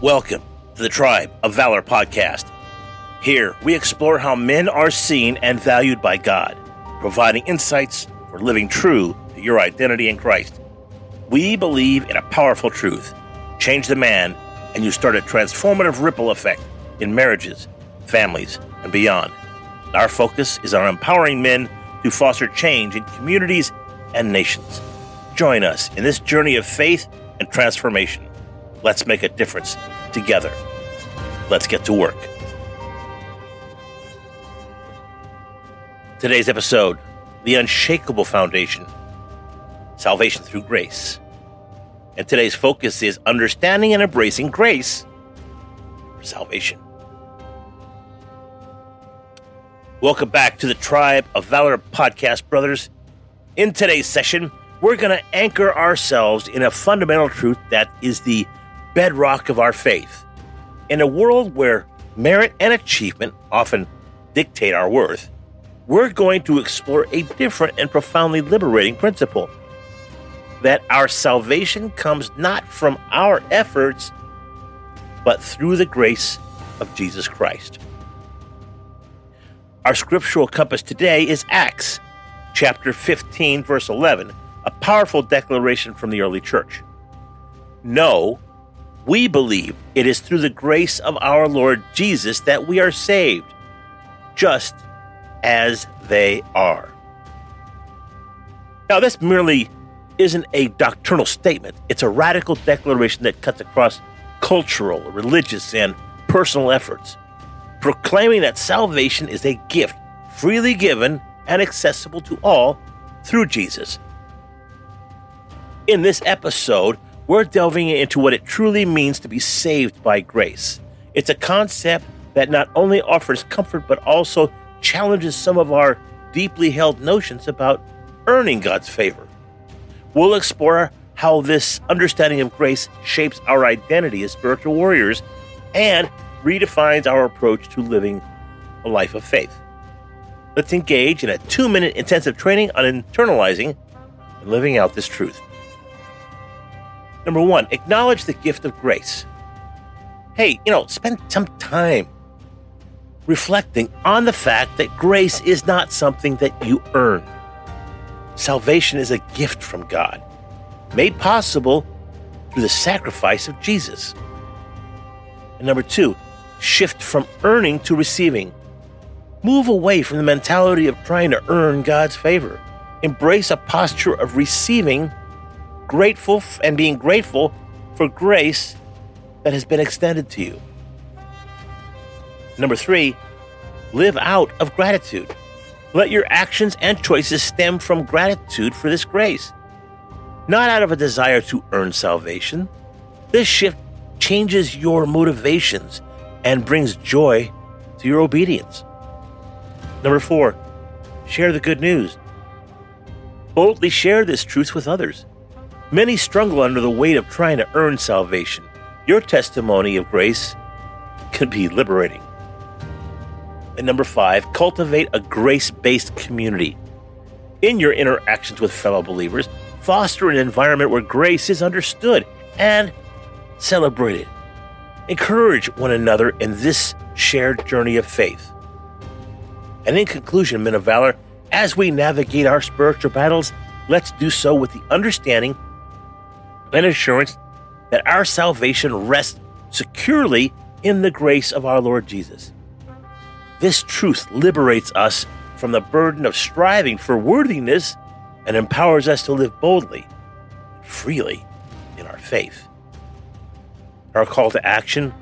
Welcome to the Tribe of Valor podcast. Here, we explore how men are seen and valued by God, providing insights for living true to your identity in Christ. We believe in a powerful truth change the man, and you start a transformative ripple effect in marriages, families, and beyond. Our focus is on empowering men to foster change in communities and nations. Join us in this journey of faith and transformation. Let's make a difference together. Let's get to work. Today's episode The Unshakable Foundation Salvation through Grace. And today's focus is understanding and embracing grace for salvation. Welcome back to the Tribe of Valor podcast, brothers. In today's session, we're going to anchor ourselves in a fundamental truth that is the bedrock of our faith. In a world where merit and achievement often dictate our worth, we're going to explore a different and profoundly liberating principle that our salvation comes not from our efforts, but through the grace of Jesus Christ. Our scriptural compass today is Acts chapter 15, verse 11, a powerful declaration from the early church. No, we believe it is through the grace of our Lord Jesus that we are saved, just as they are. Now, this merely isn't a doctrinal statement, it's a radical declaration that cuts across cultural, religious, and personal efforts, proclaiming that salvation is a gift freely given and accessible to all through Jesus. In this episode, we're delving into what it truly means to be saved by grace. It's a concept that not only offers comfort, but also challenges some of our deeply held notions about earning God's favor. We'll explore how this understanding of grace shapes our identity as spiritual warriors and redefines our approach to living a life of faith. Let's engage in a two minute intensive training on internalizing and living out this truth. Number one, acknowledge the gift of grace. Hey, you know, spend some time reflecting on the fact that grace is not something that you earn. Salvation is a gift from God, made possible through the sacrifice of Jesus. And number two, shift from earning to receiving. Move away from the mentality of trying to earn God's favor. Embrace a posture of receiving grateful and being grateful for grace that has been extended to you. Number three, live out of gratitude. Let your actions and choices stem from gratitude for this grace, not out of a desire to earn salvation. This shift changes your motivations and brings joy to your obedience. Number four, share the good news. Boldly share this truth with others. Many struggle under the weight of trying to earn salvation. Your testimony of grace can be liberating. And number five, cultivate a grace based community. In your interactions with fellow believers, foster an environment where grace is understood and celebrated. Encourage one another in this shared journey of faith. And in conclusion, men of valor, as we navigate our spiritual battles, let's do so with the understanding and assurance that our salvation rests securely in the grace of our Lord Jesus. This truth liberates us from the burden of striving for worthiness and empowers us to live boldly, freely in our faith. Our call to action,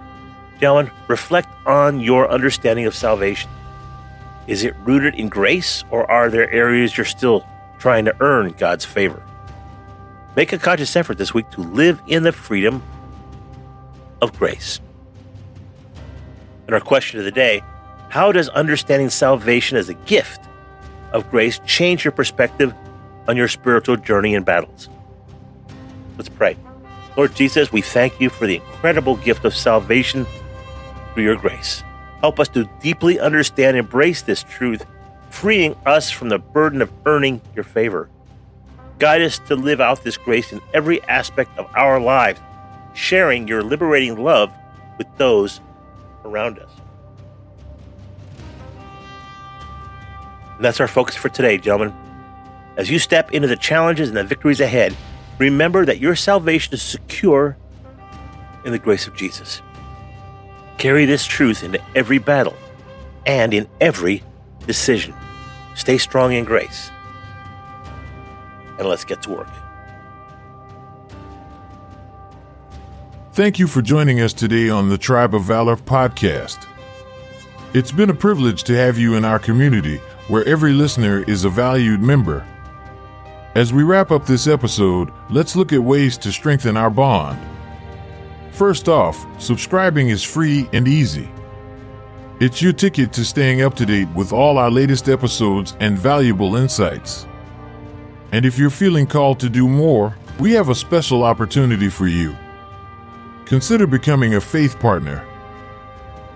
gentlemen, reflect on your understanding of salvation. Is it rooted in grace, or are there areas you're still trying to earn God's favor? Make a conscious effort this week to live in the freedom of grace. And our question of the day how does understanding salvation as a gift of grace change your perspective on your spiritual journey and battles? Let's pray. Lord Jesus, we thank you for the incredible gift of salvation through your grace. Help us to deeply understand and embrace this truth, freeing us from the burden of earning your favor. Guide us to live out this grace in every aspect of our lives, sharing your liberating love with those around us. And that's our focus for today, gentlemen. As you step into the challenges and the victories ahead, remember that your salvation is secure in the grace of Jesus. Carry this truth into every battle and in every decision. Stay strong in grace. And let's get to work. Thank you for joining us today on the Tribe of Valor podcast. It's been a privilege to have you in our community where every listener is a valued member. As we wrap up this episode, let's look at ways to strengthen our bond. First off, subscribing is free and easy. It's your ticket to staying up to date with all our latest episodes and valuable insights. And if you're feeling called to do more, we have a special opportunity for you. Consider becoming a faith partner.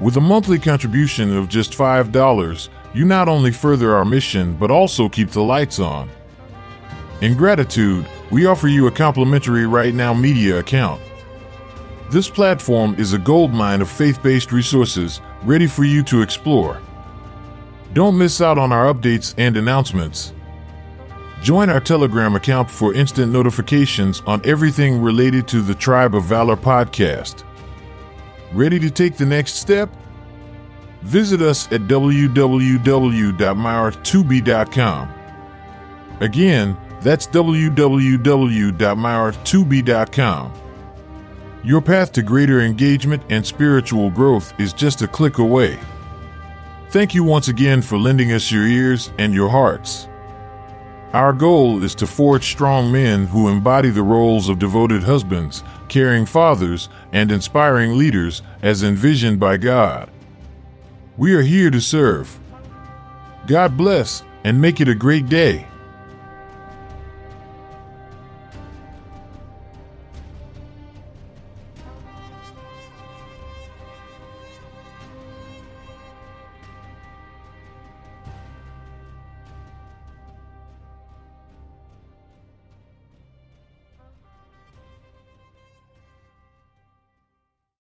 With a monthly contribution of just $5, you not only further our mission, but also keep the lights on. In gratitude, we offer you a complimentary Right Now Media account. This platform is a goldmine of faith based resources ready for you to explore. Don't miss out on our updates and announcements. Join our Telegram account for instant notifications on everything related to the Tribe of Valor podcast. Ready to take the next step? Visit us at www.myart2b.com. Again, that's www.myart2b.com. Your path to greater engagement and spiritual growth is just a click away. Thank you once again for lending us your ears and your hearts. Our goal is to forge strong men who embody the roles of devoted husbands, caring fathers, and inspiring leaders as envisioned by God. We are here to serve. God bless and make it a great day.